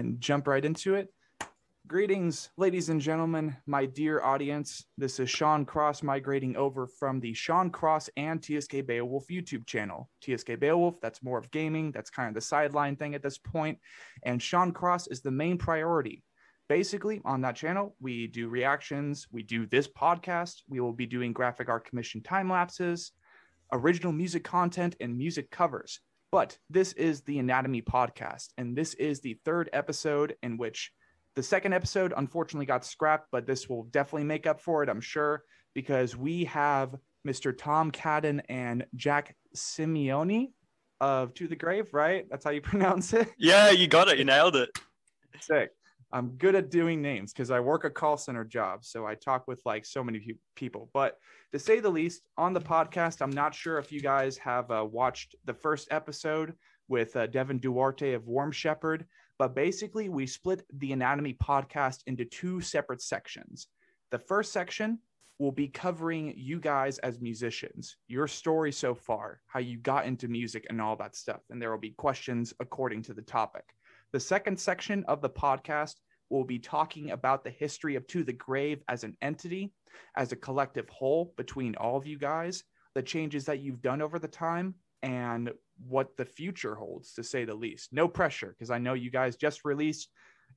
and jump right into it. Greetings, ladies and gentlemen, my dear audience. This is Sean Cross migrating over from the Sean Cross and TSK Beowulf YouTube channel. TSK Beowulf, that's more of gaming, that's kind of the sideline thing at this point. and Sean Cross is the main priority. Basically, on that channel, we do reactions, we do this podcast, we will be doing graphic art commission time lapses, original music content, and music covers. But this is the Anatomy podcast, and this is the third episode in which the second episode unfortunately got scrapped, but this will definitely make up for it, I'm sure, because we have Mr. Tom Cadden and Jack Simioni of To the Grave, right? That's how you pronounce it? Yeah, you got it. You nailed it. Sick. I'm good at doing names because I work a call center job. So I talk with like so many people. But to say the least, on the podcast, I'm not sure if you guys have uh, watched the first episode with uh, Devin Duarte of Worm Shepherd. But basically, we split the anatomy podcast into two separate sections. The first section will be covering you guys as musicians, your story so far, how you got into music and all that stuff. And there will be questions according to the topic. The second section of the podcast will be talking about the history of To the Grave as an entity, as a collective whole between all of you guys, the changes that you've done over the time, and what the future holds, to say the least. No pressure, because I know you guys just released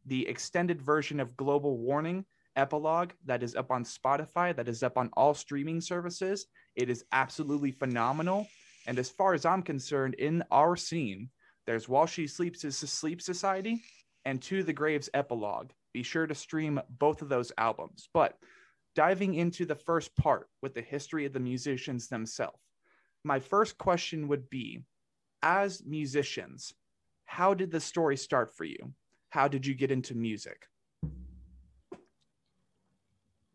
the extended version of Global Warning epilogue that is up on Spotify, that is up on all streaming services. It is absolutely phenomenal. And as far as I'm concerned, in our scene, there's While She Sleeps is a Sleeps Society and To the Graves epilogue. Be sure to stream both of those albums. But diving into the first part with the history of the musicians themselves, my first question would be as musicians, how did the story start for you? How did you get into music?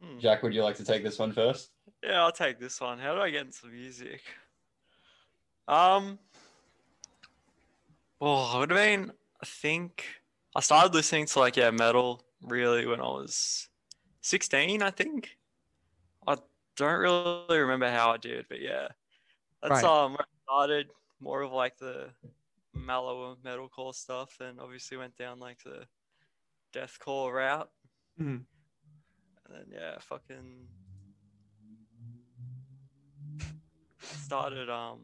Hmm. Jack, would you like to take this one first? Yeah, I'll take this one. How do I get into music? Um, well, I would have been, I think, I started listening to like, yeah, metal really when I was 16, I think. I don't really remember how I did, but yeah, that's right. um, where I started more of like the mellower metalcore stuff, and obviously went down like the deathcore route. Mm-hmm. And then yeah, fucking started um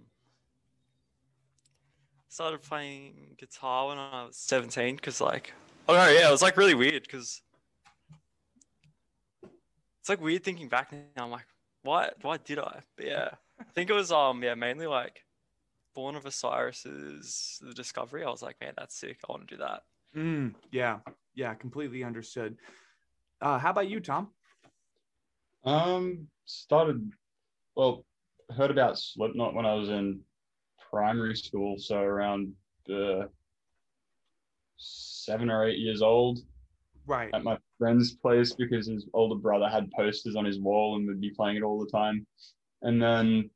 started playing guitar when I was 17 because like oh no yeah it was like really weird because it's like weird thinking back now I'm like why why did I but yeah I think it was um yeah mainly like Born of Osiris's The Discovery, I was like, man, that's sick. I want to do that. Mm, yeah, yeah, completely understood. Uh, how about you, Tom? Um, started well, heard about Slipknot when I was in primary school, so around uh, seven or eight years old. Right. At my friend's place because his older brother had posters on his wall and would be playing it all the time. And then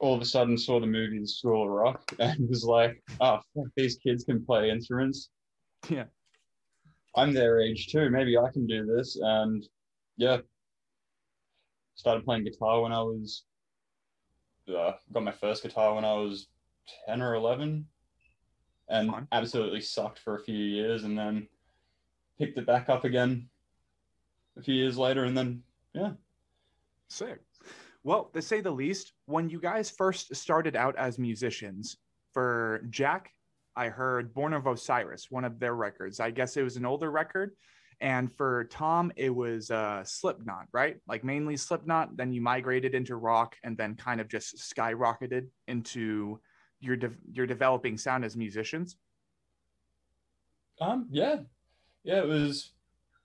all of a sudden saw the movie The School of Rock and was like, oh, fuck, these kids can play instruments. Yeah. I'm their age too. Maybe I can do this. And yeah, started playing guitar when I was, uh, got my first guitar when I was 10 or 11 and Fine. absolutely sucked for a few years and then picked it back up again a few years later. And then, yeah. Sick. Well, to say the least, when you guys first started out as musicians, for Jack, I heard Born of Osiris, one of their records. I guess it was an older record. And for Tom, it was uh, Slipknot, right? Like mainly Slipknot. Then you migrated into rock, and then kind of just skyrocketed into your de- your developing sound as musicians. Um, yeah, yeah, it was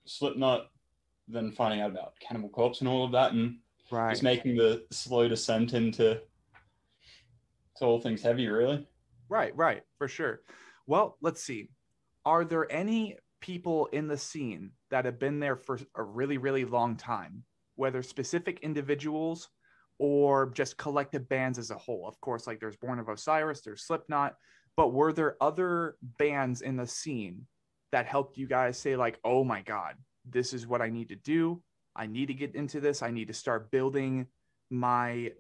Slipknot. Then finding out about Cannibal Corpse and all of that, and right. just making the slow descent into to all things heavy, really. Right, right, for sure. Well, let's see. Are there any people in the scene that have been there for a really, really long time, whether specific individuals or just collective bands as a whole? Of course, like there's Born of Osiris, there's Slipknot, but were there other bands in the scene that helped you guys say, like, oh my God, this is what I need to do? I need to get into this. I need to start building my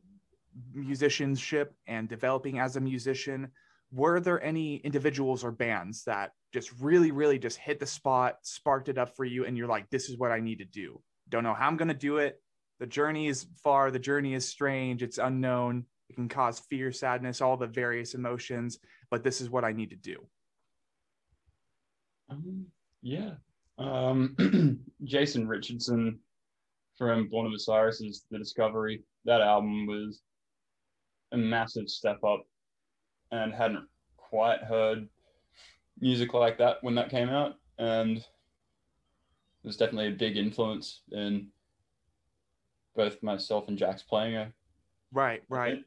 musicianship and developing as a musician. Were there any individuals or bands that just really, really just hit the spot, sparked it up for you, and you're like, this is what I need to do? Don't know how I'm going to do it. The journey is far, the journey is strange, it's unknown. It can cause fear, sadness, all the various emotions, but this is what I need to do. Um, yeah. Um, Jason Richardson from Born of Osiris's The Discovery. That album was a massive step up and hadn't quite heard music like that when that came out. And it was definitely a big influence in both myself and Jack's playing a Right, right.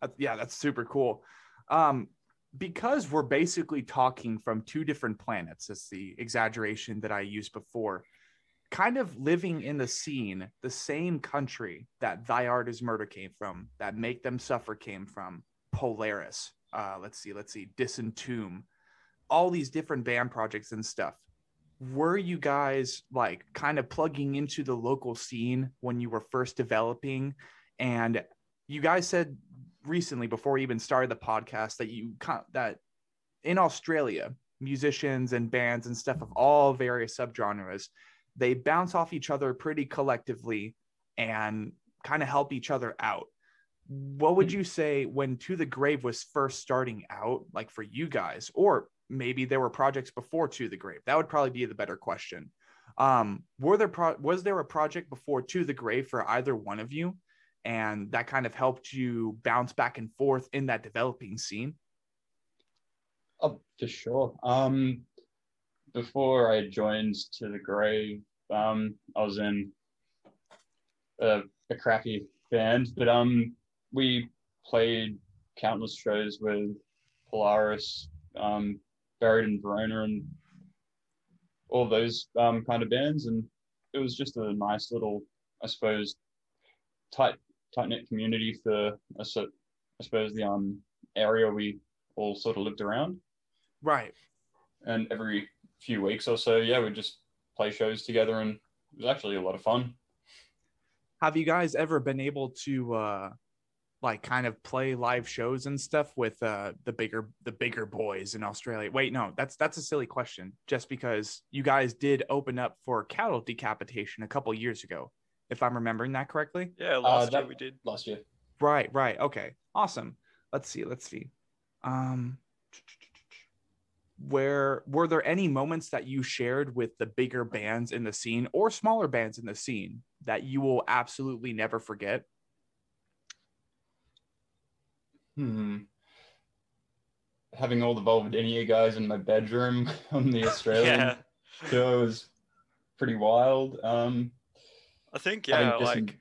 Uh, yeah, that's super cool. Um, because we're basically talking from two different planets, it's the exaggeration that I used before, kind of living in the scene, the same country that Thy Art is Murder came from, that Make Them Suffer came from, Polaris, uh, let's see, let's see, Disentomb, all these different band projects and stuff. Were you guys like kind of plugging into the local scene when you were first developing? And you guys said recently before we even started the podcast that you that in Australia, musicians and bands and stuff of all various subgenres, they bounce off each other pretty collectively and kind of help each other out. What would you say when To the Grave was first starting out, like for you guys, or maybe there were projects before To the Grave? That would probably be the better question. Um, were there pro- was there a project before To the Grave for either one of you? and that kind of helped you bounce back and forth in that developing scene oh for sure um before i joined to the grave um i was in a, a crappy band but um we played countless shows with polaris um buried in verona and all those um kind of bands and it was just a nice little i suppose tight tight knit community for I suppose the um area we all sort of lived around. Right. And every few weeks or so, yeah, we'd just play shows together, and it was actually a lot of fun. Have you guys ever been able to uh like kind of play live shows and stuff with uh the bigger the bigger boys in Australia? Wait, no, that's that's a silly question. Just because you guys did open up for cattle decapitation a couple years ago if I'm remembering that correctly. Yeah, last uh, that, year we did. Last year. Right, right. Okay. Awesome. Let's see. Let's see. Um where were there any moments that you shared with the bigger bands in the scene or smaller bands in the scene that you will absolutely never forget? Hmm. Having all the Vulvodynia guys in my bedroom on the Australian yeah. show was pretty wild. Um, I think yeah, like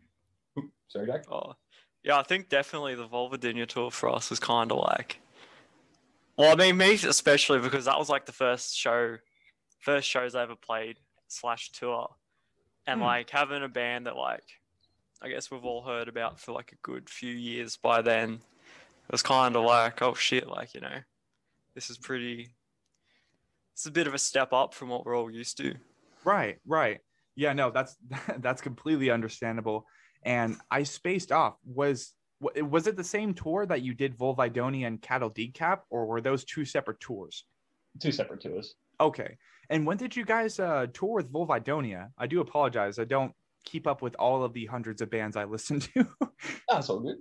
sorry, Jack. Oh, yeah, I think definitely the Vulvodynia tour for us was kind of like. Well, I mean, me especially because that was like the first show, first shows I ever played slash tour, and hmm. like having a band that like, I guess we've all heard about for like a good few years by then, it was kind of like, oh shit, like you know, this is pretty. It's a bit of a step up from what we're all used to. Right, right. Yeah, no, that's that's completely understandable. And I spaced off. Was was it the same tour that you did Vulvodynia and Cattle Decap, or were those two separate tours? Two separate tours. Okay. And when did you guys uh, tour with Vulvodynia? I do apologize. I don't keep up with all of the hundreds of bands I listen to. That's all good.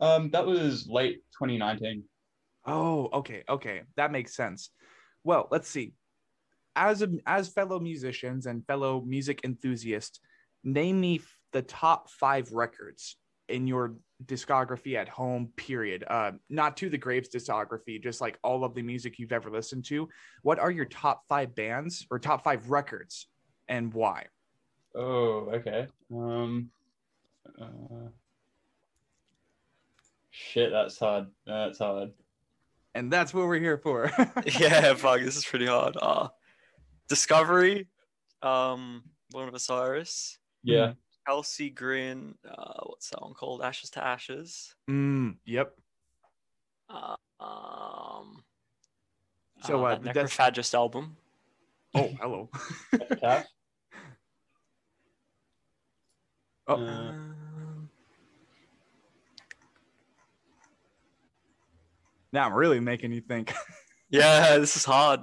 Um, that was late 2019. Oh, okay, okay, that makes sense. Well, let's see as a, as fellow musicians and fellow music enthusiasts, name me the top five records in your discography at home. Period. Uh, not to the Graves discography, just like all of the music you've ever listened to. What are your top five bands or top five records, and why? Oh, okay. Um, uh, shit, that's hard. That's hard. And that's what we're here for. yeah, fuck, this is pretty hard. Uh, Discovery, um, Born of Osiris. Yeah. Chelsea Grin, uh, what's that one called? Ashes to Ashes. Mm, yep. Uh, um, so uh, uh the Necrophagist album. Oh, hello. oh. Now I'm really making you think. Yeah, this is hard.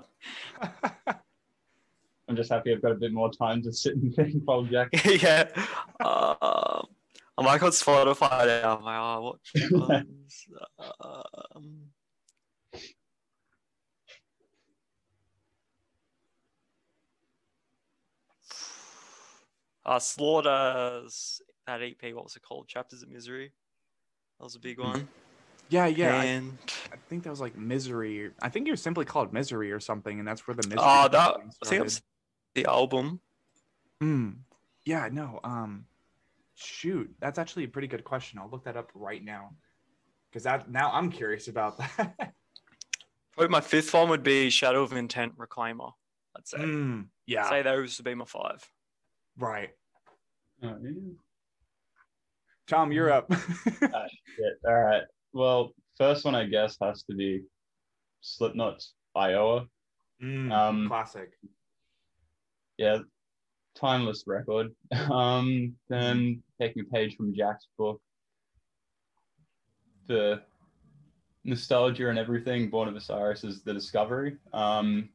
I'm just happy I've got a bit more time to sit and think while Jack. yeah. Um, I might go on Spotify now. I'm like, oh, watch ones. um, uh, Slaughter's that EP. What was it called? Chapters of Misery. That was a big one. Yeah, yeah. I, And I think that was like misery. I think it was simply called misery or something, and that's where the misery. oh, that thing I think it was the album. Hmm. Yeah, no. Um, shoot, that's actually a pretty good question. I'll look that up right now, because that now I'm curious about that. Probably my fifth one would be Shadow of Intent Reclaimer. I'd say. Hmm. yeah. Say those would be my five. right. Oh, yeah. Tom, you're up. Ah, shit. All right. Well, first one I guess has to be Slipknot's Iowa. Mm, Um, classic. Yeah, timeless record. Um, then taking a page from Jack's book, the nostalgia and everything. Born of Osiris is the discovery. Um,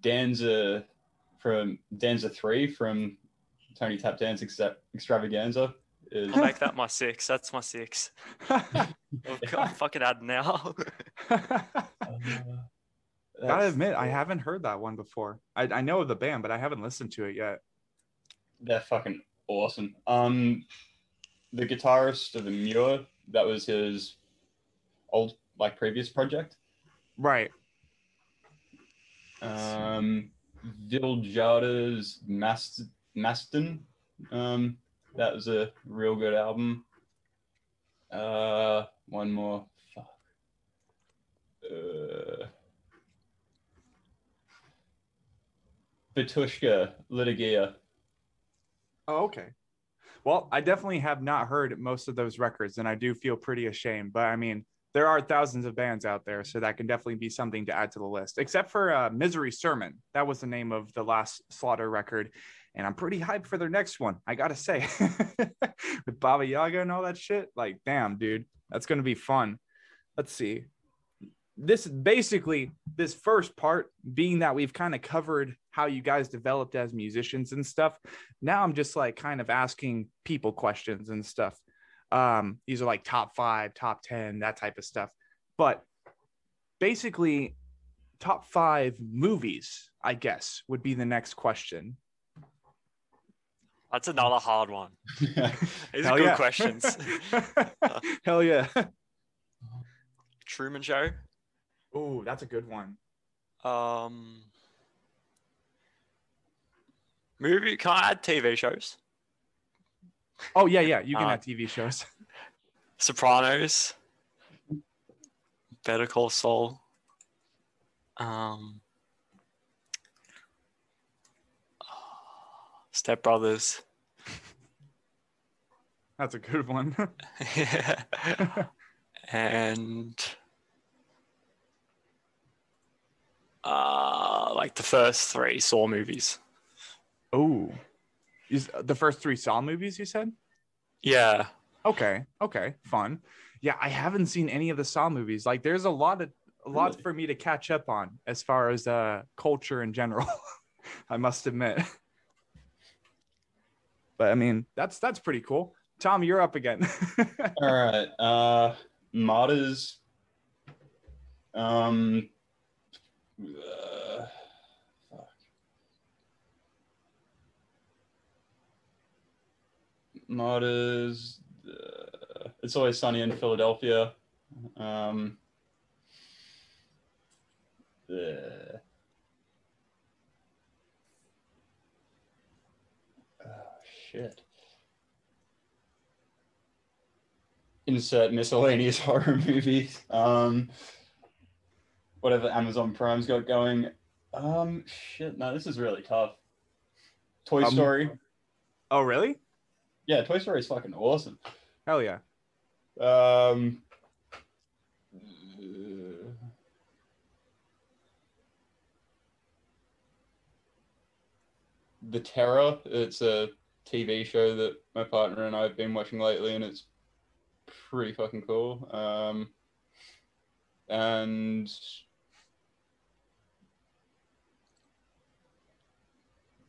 Danza from Danza three from Tony Tap Dance Extravaganza is I'll make that my six. That's my six. I've got fucking add now. Gotta that's- admit, I haven't heard that one before. I, I know of the band, but I haven't listened to it yet. They're fucking awesome. Um, the guitarist of Emmure, that was his old like previous project. Right. Um, Viljada's Mast Maston. Um, that was a real good album. Uh, one more. Fuck. Uh, Batushka Litourgiya. Oh, okay. Well, I definitely have not heard most of those records, and I do feel pretty ashamed. But I mean, there are thousands of bands out there, so that can definitely be something to add to the list. Except for uh, Misery Sermon, that was the name of the last Slaughter record, and I'm pretty hyped for their next one. I gotta say, with Baba Yaga and all that shit, like, damn, dude, that's gonna be fun. Let's see. This basically this first part being that we've kind of covered how you guys developed as musicians and stuff now i'm just like kind of asking people questions and stuff um these are like top five top 10 that type of stuff but basically top five movies i guess would be the next question That's another hard one. These Hell are good yeah. questions. hell yeah Truman Show. oh that's a good one Um, movie. Can I add TV shows? oh yeah yeah you can Uh, have tv shows Sopranos. Better Call Saul. Um, Step Brothers. that's a good one and uh, like the first three Saw movies. oh is the first three saw movies you said Yeah, Okay. Okay. Fun. Yeah, I haven't seen any of the Saw movies. Like, there's a lot of a lot Really? for me to catch up on as far as uh culture in general. I must admit. But I mean, that's that's pretty cool. Tom, you're up again. All right. Uh, Martyrs. Um. uh, fuck. Martyrs. Uh, it's always sunny in Philadelphia. Um. uh, Oh shit. insert miscellaneous horror movies. Um, whatever Amazon Prime's got going. Um, shit, no, this is really tough. Toy Um, Story. oh, really? Yeah, Toy Story is fucking awesome. Hell yeah. Um, The Terror. It's a TV show that my partner and I have been watching lately, and it's pretty fucking cool. Um, and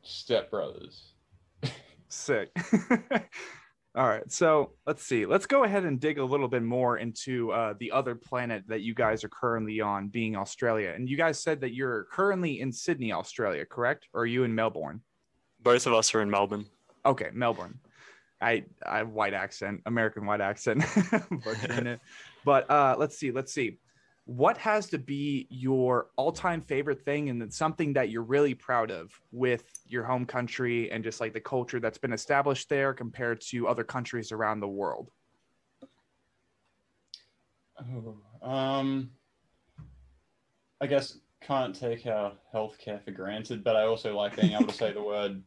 Step Brothers. Sick. All right, so let's see. Let's go ahead and dig a little bit more into uh, the other planet that you guys are currently on, being Australia. And you guys said that you're currently in Sydney, Australia, correct? Or are you in Melbourne? Both of us are in Melbourne. Okay, Melbourne. I I have white accent, American white accent. But uh, let's see, let's see. What has to be your all-time favorite thing, and something that you're really proud of with your home country and just like the culture that's been established there compared to other countries around the world? Oh, um, I guess can't take our healthcare for granted, but I also like being able to say the word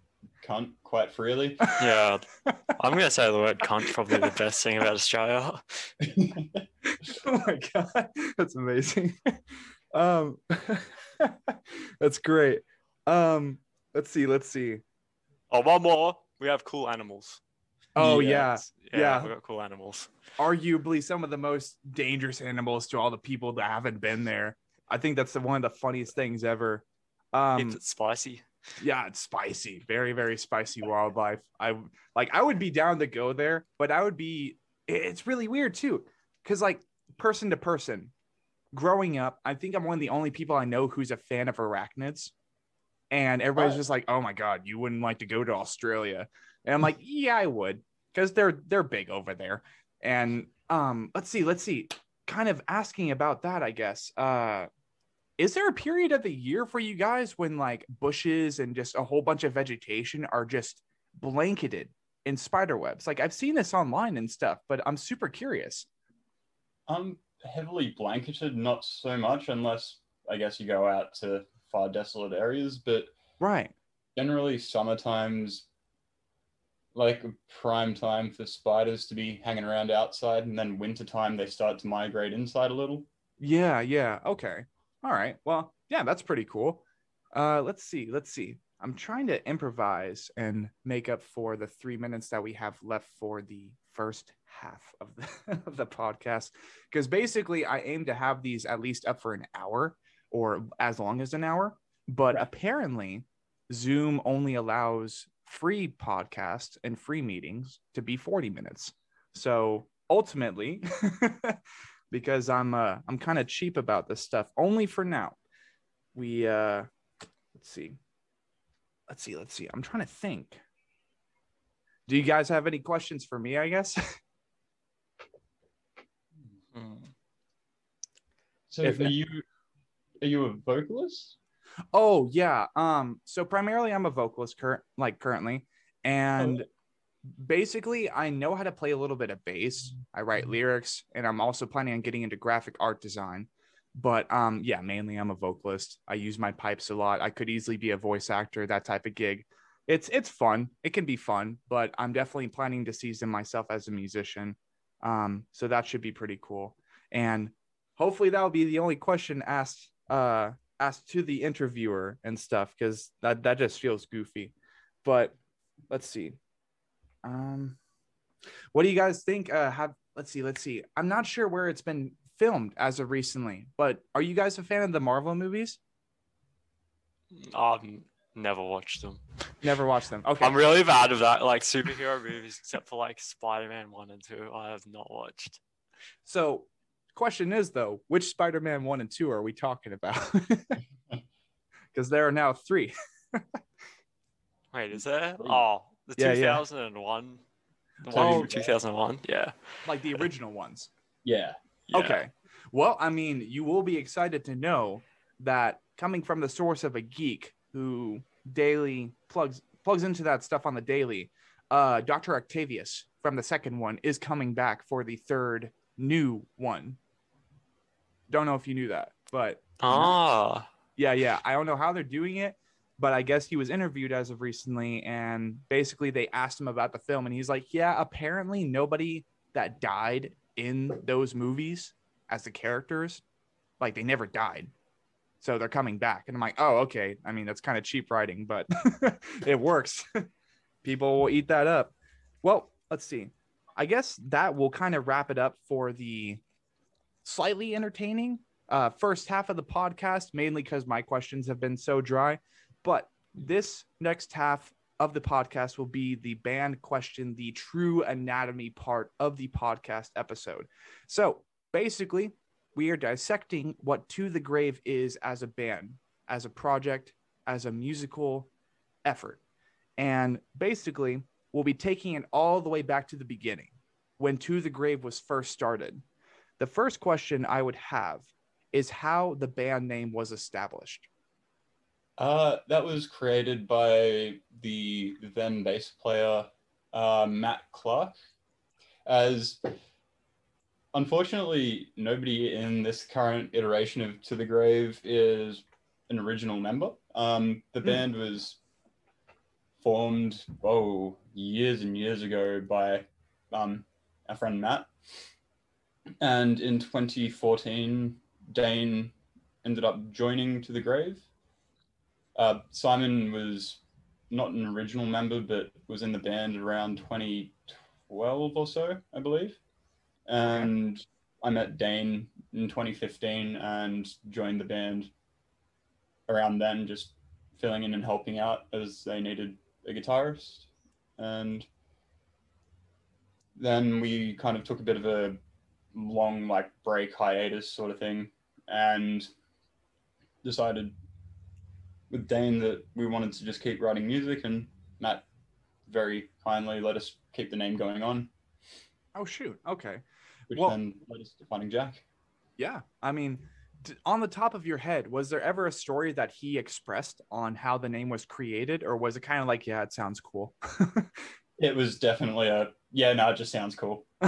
cunt quite freely. Yeah, I'm gonna say the word cunt probably the best thing about Australia. oh my god, that's amazing. Um, that's great. Um, let's see, let's see. Oh, one more. We have cool animals. Oh yeah, Yeah, Yeah. we got cool animals. arguably some of the most dangerous animals to all the people that haven't been there. I think that's the, one of the funniest things ever. Um, Keeps it spicy. Yeah, it's spicy, very very spicy wildlife. I like I would be down to go there, but I would be. It's really weird too, because like person to person, growing up, I think I'm one of the only people I know who's a fan of arachnids, and everybody's Oh. just like, "Oh my god, you wouldn't like to go to Australia," and I'm like, "Yeah, I would," because they're they're big over there. And um, let's see, let's see, kind of asking about that, I guess. Uh, is there a period of the year for you guys when like bushes and just a whole bunch of vegetation are just blanketed in spider webs? Like I've seen this online and stuff, but I'm super curious. I'm heavily blanketed, not so much, unless I guess you go out to far desolate areas, but Right. generally summertime's like prime time for spiders to be hanging around outside, and then wintertime they start to migrate inside a little. Yeah, yeah. Okay. All right. Well, yeah, that's pretty cool. Uh let's see. Let's see. I'm trying to improvise and make up for the 3 minutes that we have left for the first half of the, of the podcast because basically I aim to have these at least up for an hour or as long as an hour, but Right. apparently Zoom only allows free podcasts and free meetings to be 40 minutes. So ultimately, because I'm uh, I'm kind of cheap about this stuff, only for now. We uh, let's see, let's see, let's see. I'm trying to think. Do you guys have any questions for me? I guess. Mm. So If- are you are you a vocalist? Oh yeah. Um. So primarily, I'm a vocalist current, like currently, and basically, I know how to play a little bit of bass. I write lyrics, and I'm also planning on getting into graphic art design. But um, yeah, mainly I'm a vocalist. I use my pipes a lot. I could easily be a voice actor, that type of gig. It's it's fun. It can be fun, but I'm definitely planning to season myself as a musician. Um, so that should be pretty cool. And hopefully that'll be the only question asked uh asked to the interviewer and stuff because that that just feels goofy. But let's see. Um, what do you guys think? Uh, have let's see, let's see. I'm not sure where it's been filmed as of recently, but are you guys a fan of the Marvel movies? I've never watched them. Never watched them. Okay. I'm really bad with that, like superhero movies, except for like Spider-Man one and two. I have not watched. so, question is though, which Spider-Man one and two are we talking about? Because there are now three. Wait, is there? Oh, the Yeah, yeah. 2001. The Two, one Oh. from 2001. Yeah. like the original ones. Yeah. yeah. Okay. Well, I mean, you will be excited to know that coming from the source of a geek who daily plugs plugs into that stuff on the daily, uh, Dr. Octavius from the second one is coming back for the third new one. Don't know if you knew that, but Ah. yeah, yeah. I don't know how they're doing it, but I guess he was interviewed as of recently, and basically they asked him about the film, and he's like, "Yeah, apparently nobody that died in those movies as the characters, like they never died, so they're coming back." And I'm like, "Oh, okay. I mean, that's kind of cheap writing, but it works. People will eat that up." Well, let's see. I guess that will kind of wrap it up for the slightly entertaining uh, first half of the podcast, mainly because my questions have been so dry. But this next half of the podcast will be the band question, the true anatomy part of the podcast episode. So basically, we are dissecting what To the Grave is as a band, as a project, as a musical effort. And basically, we'll be taking it all the way back to the beginning when To the Grave was first started. The first question I would have is how the band name was established. Uh, that was created by the then bass player uh, Matt Clark. As unfortunately, nobody in this current iteration of To the Grave is an original member. Um, the Hmm. band was formed oh years and years ago by um, our friend Matt, and in 2014, Dane ended up joining To the Grave. Uh, Simon was not an original member, but was in the band around 2012 or so, I believe. And I met Dane in 2015 and joined the band around then, just filling in and helping out as they needed a guitarist. And then we kind of took a bit of a long, like, break hiatus sort of thing and decided with Dane that we wanted to just keep writing music, and Matt very kindly let us keep the name going on, Oh, shoot. Okay. which Well- then led us to finding Jack. Yeah. I mean, d- on the top of your head, was there ever a story that he expressed on how the name was created, or was it kind of like, yeah, it sounds cool? It was definitely a yeah, no, it just sounds cool.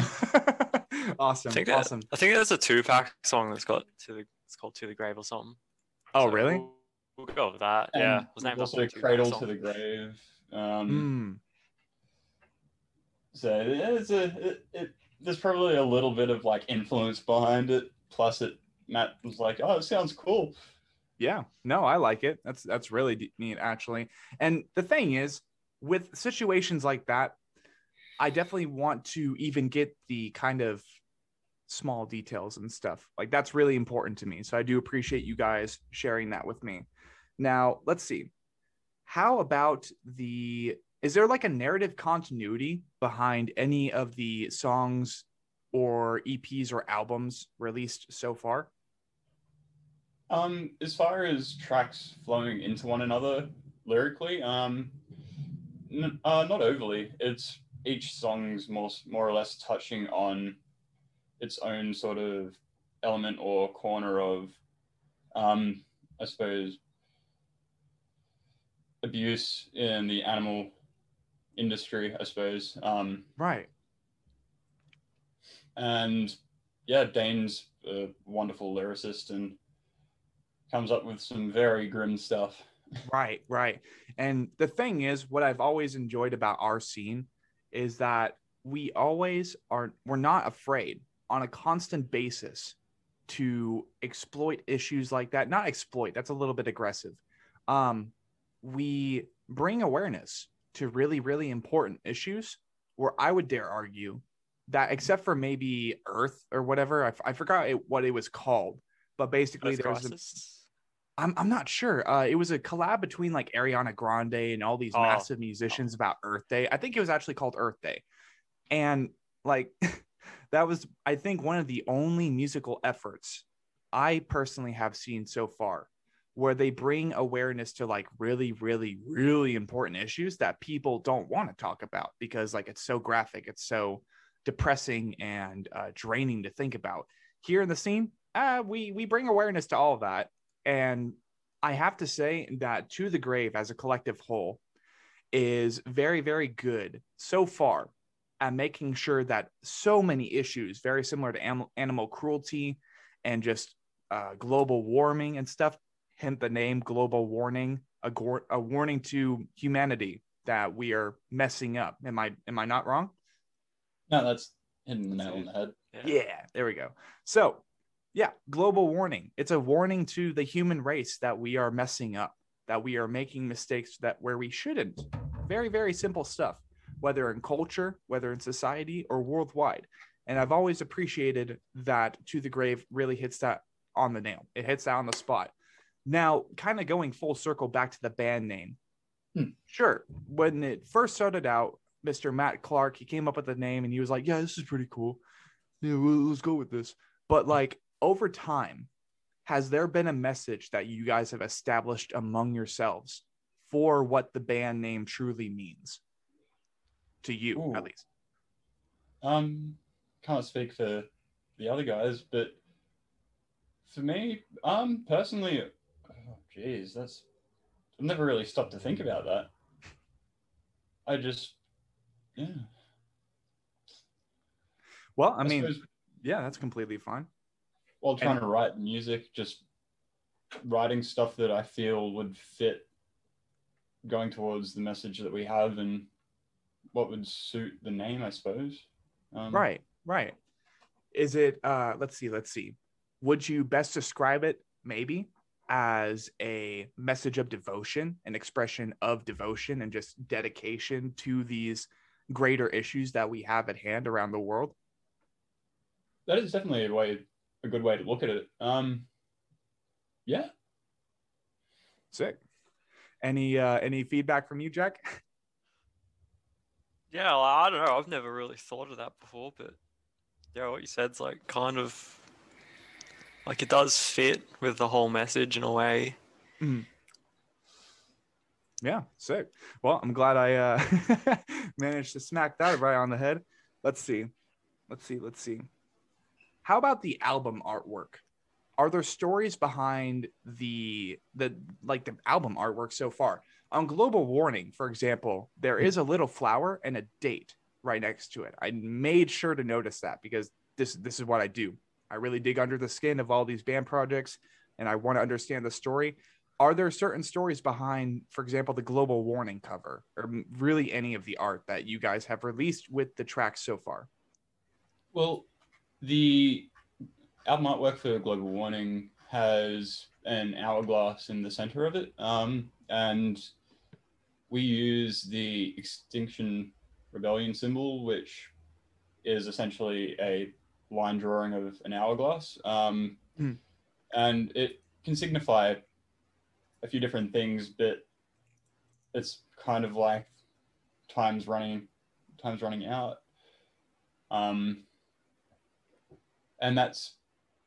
awesome. I think that, awesome. I think there's a Tupac song that's got to the it's called To the Grave or something. Oh, So really? We'll, we'll go with that. And yeah. Was there's named also a Cradle to the Grave. Um, Mm. So it's a it, it, there's probably a little bit of like influence behind it. Plus, it Matt was like, "Oh, it sounds cool." Yeah, no, I like it. That's that's really neat, actually. And the thing is, with situations like that, I definitely want to even get the kind of small details and stuff. Like that's really important to me. So I do appreciate you guys sharing that with me. Now, let's see. How about the is there like a narrative continuity behind any of the songs or EPs or albums released so far? Um, as far as tracks flowing into one another lyrically, um, n- uh, not overly. It's each song's more more or less touching on its own sort of element or corner of, um, I suppose, abuse in the animal industry. I suppose. Um, Right. and yeah, Dane's a wonderful lyricist and comes up with some very grim stuff. Right, right. And the thing is, what I've always enjoyed about our scene is that we always are, we're not afraid on a constant basis to exploit issues like that. Not exploit, that's a little bit aggressive. Um, we bring awareness to really, really important issues where I would dare argue that, except for maybe Earth or whatever, I, f- I forgot it, what it was called, but basically Earth there's a? I'm I'm not sure. Uh, it was a collab between like Ariana Grande and all these Oh. massive musicians about Earth Day. I think it was actually called Earth Day, and like that was I think one of the only musical efforts I personally have seen so far where they bring awareness to like really really really important issues that people don't want to talk about because like it's so graphic, it's so depressing and uh, draining to think about. Here in the scene, uh, we we bring awareness to all of that and I have to say that To the Grave as a collective whole is very, very good so far at making sure that so many issues, very similar to animal cruelty and just uh, global warming and stuff, hint the name global warning, a, gor- a warning to humanity that we are messing up. Am I am I not wrong? No, that's hitting the nail on the head. Yeah, there we go. So, yeah, global warning. It's a warning to the human race that we are messing up, that we are making mistakes that where we shouldn't. Very, very simple stuff, whether in culture, whether in society, or worldwide. And I've always appreciated that To the Grave really hits that on the nail. It hits that on the spot. Now, kind of going full circle back to the band name. Hmm. Sure, when it first started out, Mr. Matt Clark, he came up with the name and he was like, "Yeah, this is pretty cool. Yeah, well, let's go with this." But like over time, has there been a message that you guys have established among yourselves for what the band name truly means to you, Ooh. at least? Um, can't speak for the other guys, but for me, um, personally, geez, that's I've never really stopped to think about that. I just, yeah. Well, I mean, suppose yeah, that's completely fine. while trying and- to write music, just writing stuff that I feel would fit going towards the message that we have and what would suit the name, I suppose. Um, Right, right. Is it uh let's see, let's see. Would you best describe it maybe as a message of devotion, an expression of devotion and just dedication to these greater issues that we have at hand around the world? That is definitely a way, a good way to look at it. Um, yeah. Sick. Any uh any feedback from you, Jack? Yeah, well, I don't know. I've never really thought of that before, but yeah, what you said's like kind of like it does fit with the whole message in a way. Yeah, sick. Well, I'm glad I uh managed to smack that right on the head. Let's see. Let's see. Let's see. How about the album artwork? Are there stories behind the the like the album artwork so far? On Global Warning, for example, there is a little flower and a date right next to it. I made sure to notice that because this this is what I do. I really dig under the skin of all these band projects and I want to understand the story are there certain stories behind for example the global warning cover or really any of the art that you guys have released with the tracks so far Well, the album artwork for Global Warning has an hourglass in the center of it. Um, and we use the Extinction Rebellion symbol, which is essentially a line drawing of an hourglass. Um, Hmm. And it can signify a few different things, but it's kind of like time's running, time's running out. Um, and that's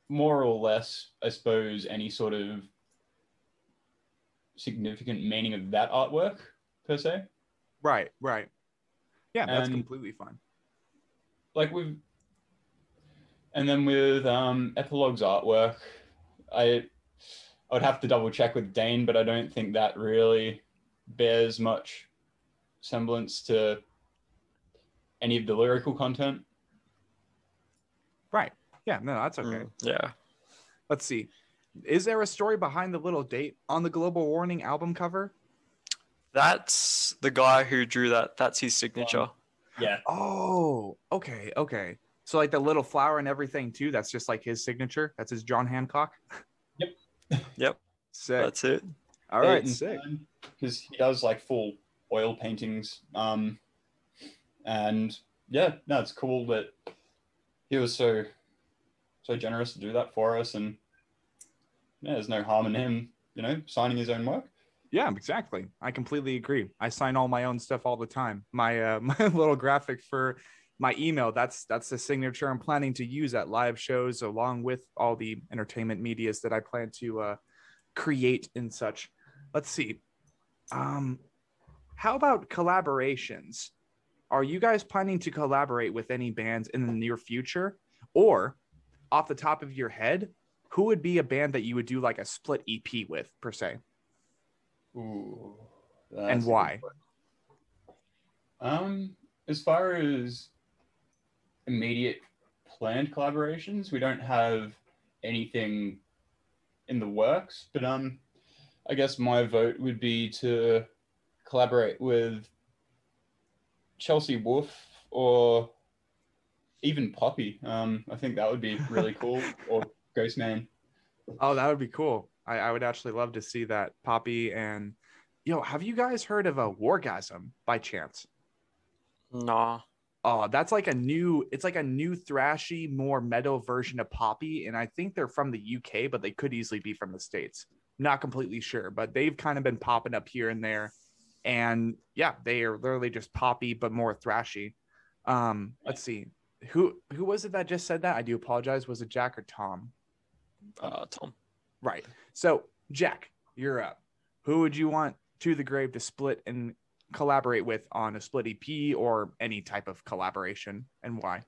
more or less, I suppose, any sort of significant meaning of that artwork per se. right right yeah that's completely fine Like with, and then with um, epilogue's artwork, I, I would have to double check with Dane, but I don't think that really bears much semblance to any of the lyrical content. right yeah no that's okay Mm, yeah. let's see is there a story behind the little date on the global warning album cover That's the guy who drew that. That's his signature. Yeah. oh okay okay so like the little flower and everything too that's just like his signature that's his john hancock Yep. Yep. Sick That's it. all right sick Because he does like full oil paintings. Um, and yeah, no, it's cool that he was so so generous to do that for us. And yeah, there's no harm in him, you know, signing his own work. Yeah, exactly. I completely agree. I sign all my own stuff all the time. My uh, my little graphic for my email that's that's the signature I'm planning to use at live shows along with all the entertainment medias that I plan to uh, create and such. Let's see. Um how about collaborations? Are you guys planning to collaborate with any bands in the near future or off the top of your head, who would be a band that you would do like a split EP with per se? Ooh. And that's a good why? Um, as far as immediate planned collaborations, we don't have anything in the works, but um, I guess my vote would be to collaborate with Chelsea Wolfe or even Poppy. Um, I think that would be really cool. Or Ghostemane. Oh, that would be cool. I, I would actually love to see that. Poppy and yo, have you guys heard of a Wargasm by chance? Nah. Oh, that's like a new, it's like a new thrashy, more metal version of Poppy. And I think they're from the UK, but they could easily be from the States. Not completely sure, but they've kind of been popping up here and there. And yeah, they are literally just Poppy, but more thrashy. Um, let's see. Who who was it that just said that? I do apologize. Was it Jack or Tom? Uh, Tom. Right. So, Jack, you're up. Who would you want to the grave to split and collaborate with on a split EP or any type of collaboration, and why?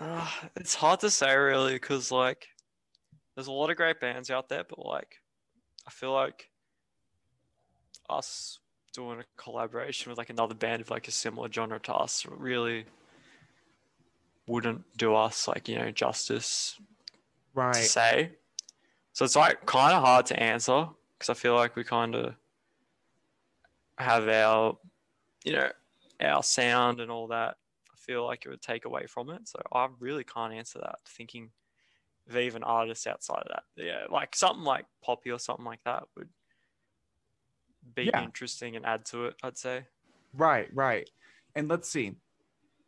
Uh, it's hard to say really because like there's a lot of great bands out there, but like I feel like us doing a collaboration with like another band of like a similar genre to us really wouldn't do us like you know justice Right. say. So it's like kind of hard to answer because I feel like we kind of have our, you know, our sound and all that. I feel like it would take away from it. So I really can't answer that. Thinking of even artists outside of that, yeah, like something like Poppy or something like that would be Yeah. interesting and add to it. I'd say. Right, right. And let's see.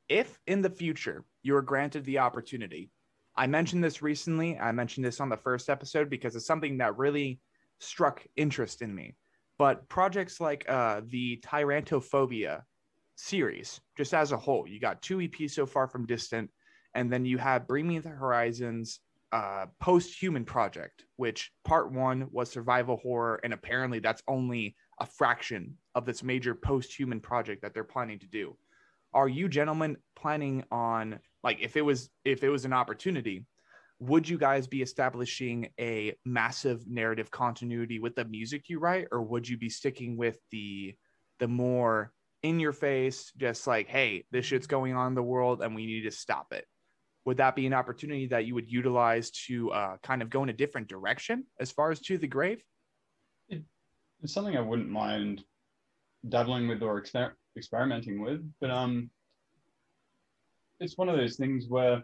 If in the future you are granted the opportunity, I mentioned this recently. I mentioned this on the first episode because it's something that really struck interest in me. But projects like uh, the Tyrannotophobia series, just as a whole, you got two EPs so far from Distant, and then you have Bring Me the Horizons uh, post human project, which part one was survival horror, and apparently that's only a fraction of this major post-human project that they're planning to do. Are you gentlemen planning on like if it was if it was an opportunity, would you guys be establishing a massive narrative continuity with the music you write or would you be sticking with the the more in your face just like hey, this shit's going on in the world and we need to stop it? Would that be an opportunity that you would utilize to uh, kind of go in a different direction as far as to the grave? It's something I wouldn't mind dabbling with or exper- experimenting with, but um, it's one of those things where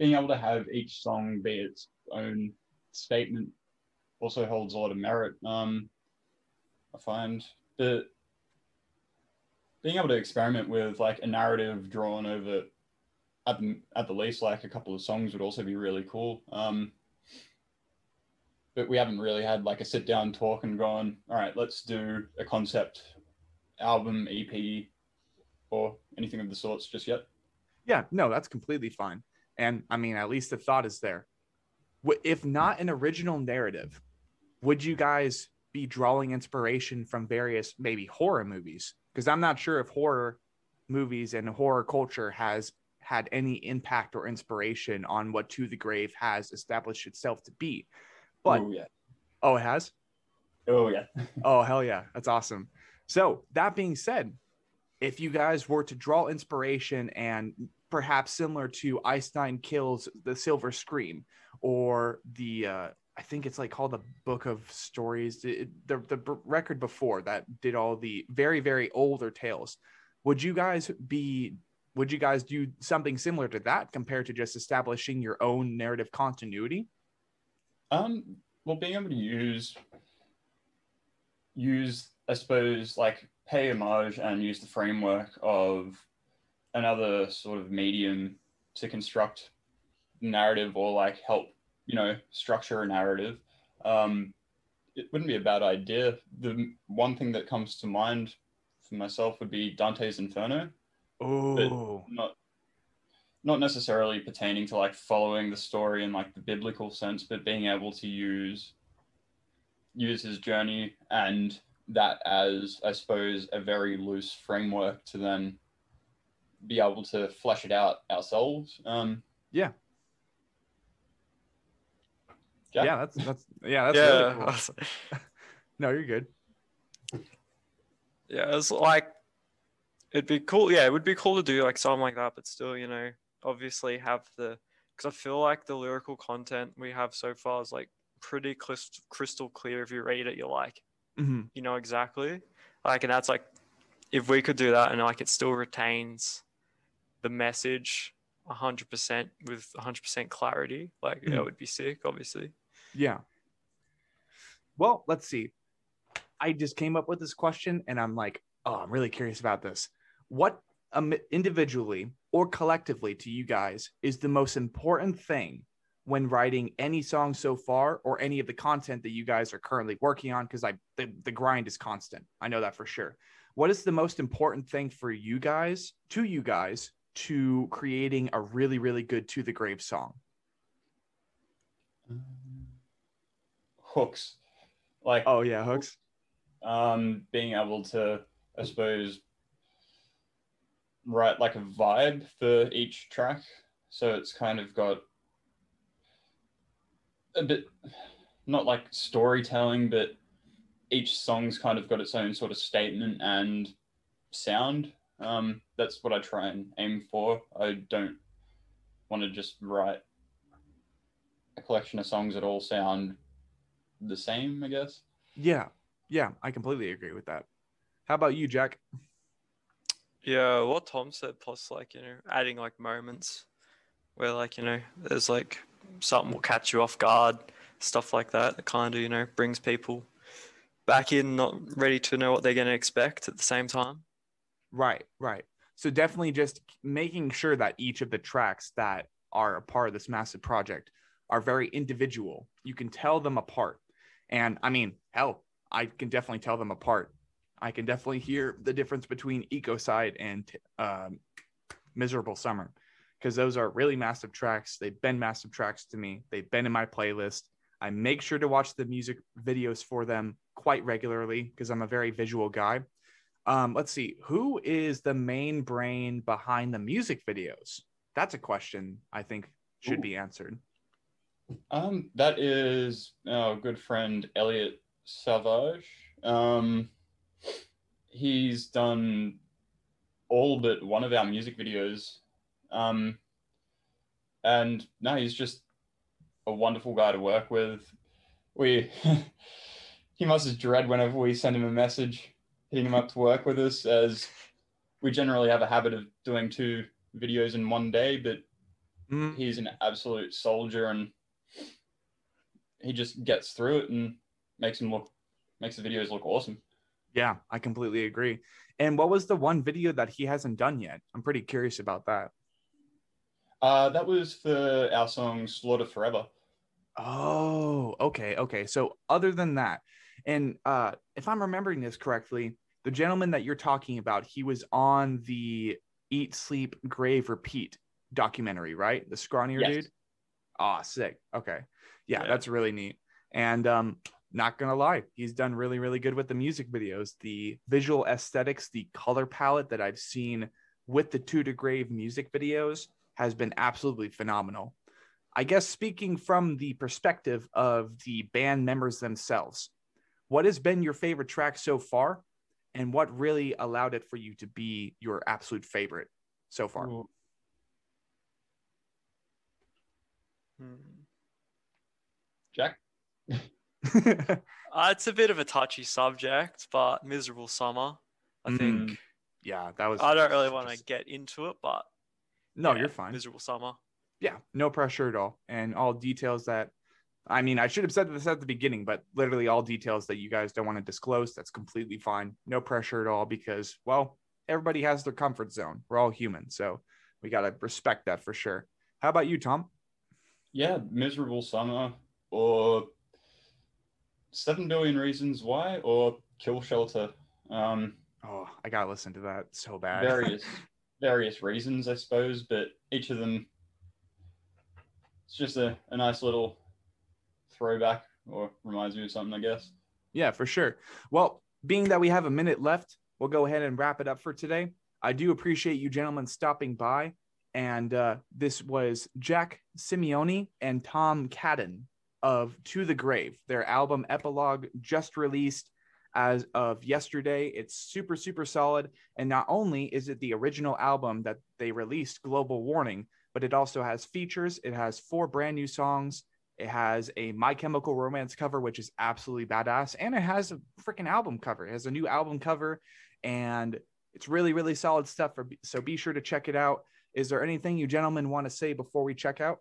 being able to have each song be its own statement also holds a lot of merit. Um, I find that being able to experiment with like a narrative drawn over at the, at the least like a couple of songs would also be really cool. Um, but we haven't really had like a sit down talk and gone, all right, let's do a concept album, EP, or anything of the sorts just yet. Yeah, no, that's completely fine. And I mean, at least the thought is there. If not an original narrative, would you guys be drawing inspiration from various maybe horror movies? Because I'm not sure if horror movies and horror culture has had any impact or inspiration on what To the Grave has established itself to be. But oh yeah, oh, it has? oh yeah. Oh, hell yeah. That's awesome. So, that being said, if you guys were to draw inspiration and perhaps similar to Ice Nine Kills the Silver Scream or the, uh, I think it's like called the Book of Stories, the, the, the record before that did all the very, very older tales. Would you guys be, would you guys do something similar to that compared to just establishing your own narrative continuity? Um, well, being able to use use, I suppose, like pay homage and use the framework of another sort of medium to construct narrative or like help, you know, structure a narrative. Um, it wouldn't be a bad idea. The one thing that comes to mind for myself would be Dante's Inferno. Oh, not not necessarily pertaining to like following the story in like the biblical sense, but being able to use use his journey and that as I suppose a very loose framework to then be able to flesh it out ourselves. Um, Yeah. Jack? yeah, that's, that's, yeah, that's yeah, really cool. No, you're good. yeah, it's like it'd be cool. Yeah, it would be cool to do like something like that, but still, you know, obviously have the because I feel like the lyrical content we have so far is like pretty crystal clear. If you read it, you're like, Mhm. you know exactly. Like, and that's like, if we could do that and like it still retains the message 100% with 100% clarity, like, Mhm. it would be sick, obviously. Yeah. Well, let's see. I just came up with this question and I'm like, oh, I'm really curious about this. What um, individually or collectively to you guys is the most important thing when writing any song so far or any of the content that you guys are currently working on? Because I the, the grind is constant. I know that for sure. What is the most important thing for you guys, to you guys, to creating a really, really good to the grave song? Hooks, like Oh yeah, hooks. um, being able to, I suppose, write like a vibe for each track. So it's kind of got a bit, not like storytelling, but each song's kind of got its own sort of statement and sound. Um, that's what I try and aim for. I don't want to just write a collection of songs that all sound the same, I guess. Yeah, yeah, I completely agree with that. How about you, Jack? Yeah, what Tom said, plus like, you know, adding like moments where like, you know, there's like something will catch you off guard, stuff like that. That kind of, you know, brings people back in, not ready to know what they're going to expect at the same time. Right, right. So definitely just making sure that each of the tracks that are a part of this massive project are very individual. You can tell them apart. And I mean, hell, I can definitely tell them apart. I can definitely hear the difference between Ecocide and um, Miserable Summer because those are really massive tracks. They've been massive tracks to me. They've been in my playlist. I make sure to watch the music videos for them quite regularly because I'm a very visual guy. Um, let's see, who is the main brain behind the music videos? That's a question I think should Ooh. be answered. Um, that is our good friend Elliot Savage. Um, he's done all but one of our music videos. Um, and no, he's just a wonderful guy to work with. We, he must dread whenever we send him a message, hitting him up to work with us, as we generally have a habit of doing two videos in one day, but Mm, he's an absolute soldier and he just gets through it and makes him look makes the videos look awesome. yeah, I completely agree. And what was the one video that he hasn't done yet? I'm pretty curious about that. Uh, that was for our song Slaughter Forever. Oh, okay, okay. So other than that, and uh, if I'm remembering this correctly, the gentleman that you're talking about, he was on the Eat, Sleep, Grave, Repeat documentary, right? The scrawnier Yes. dude. Ah, sick. Okay, yeah, Yeah. that's really neat. And um, not gonna lie, he's done really, really good with the music videos, the visual aesthetics, the color palette that I've seen with the To the Grave music videos has been absolutely phenomenal. I guess speaking from the perspective of the band members themselves, what has been your favorite track so far, and what really allowed it for you to be your absolute favorite so far? Ooh, Hmm. Jack? Uh, it's a bit of a touchy subject, but miserable summer. I think yeah, that was. I don't really want to get into it, but No, yeah, you're fine. Miserable summer. yeah, no pressure at all, and all details that. I mean, I should have said this at the beginning, but literally all details that you guys don't want to disclose, that's completely fine. No pressure at all because, well, everybody has their comfort zone. We're all human, so we got to respect that for sure. How about you, Tom? Yeah, Miserable Summer or Seven Billion Reasons Why or Kill Shelter. Um, Oh, I gotta listen to that so bad. various various reasons, I suppose, but each of them it's just a, a nice little throwback or reminds me of something, I guess. Yeah, for sure. Well, being that we have a minute left, we'll go ahead and wrap it up for today. I do appreciate you gentlemen stopping by. And uh, this was Jack Simioni and Tom Cadden of To the Grave. Their album Epilogue just released as of yesterday. It's super, super solid. And not only is it the original album that they released, Global Warning, but it also has features. It has four brand new songs. It has a My Chemical Romance cover, which is absolutely badass. And it has a freaking album cover. It has a new album cover. And it's really, really solid stuff. For, so be sure to check it out. Is there anything you gentlemen want to say before we check out?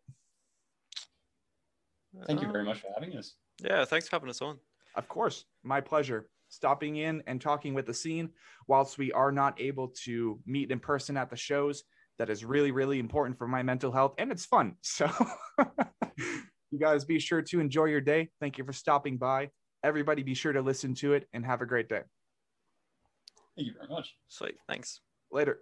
Thank you very um, much for having us. Yeah, thanks for having us on. Of course, my pleasure. stopping in and talking with the scene whilst we are not able to meet in person at the shows. That is really, really important for my mental health and it's fun. So, you guys be sure to enjoy your day. Thank you for stopping by. Everybody, be sure to listen to it and have a great day. Thank you very much. Sweet. Thanks. Later.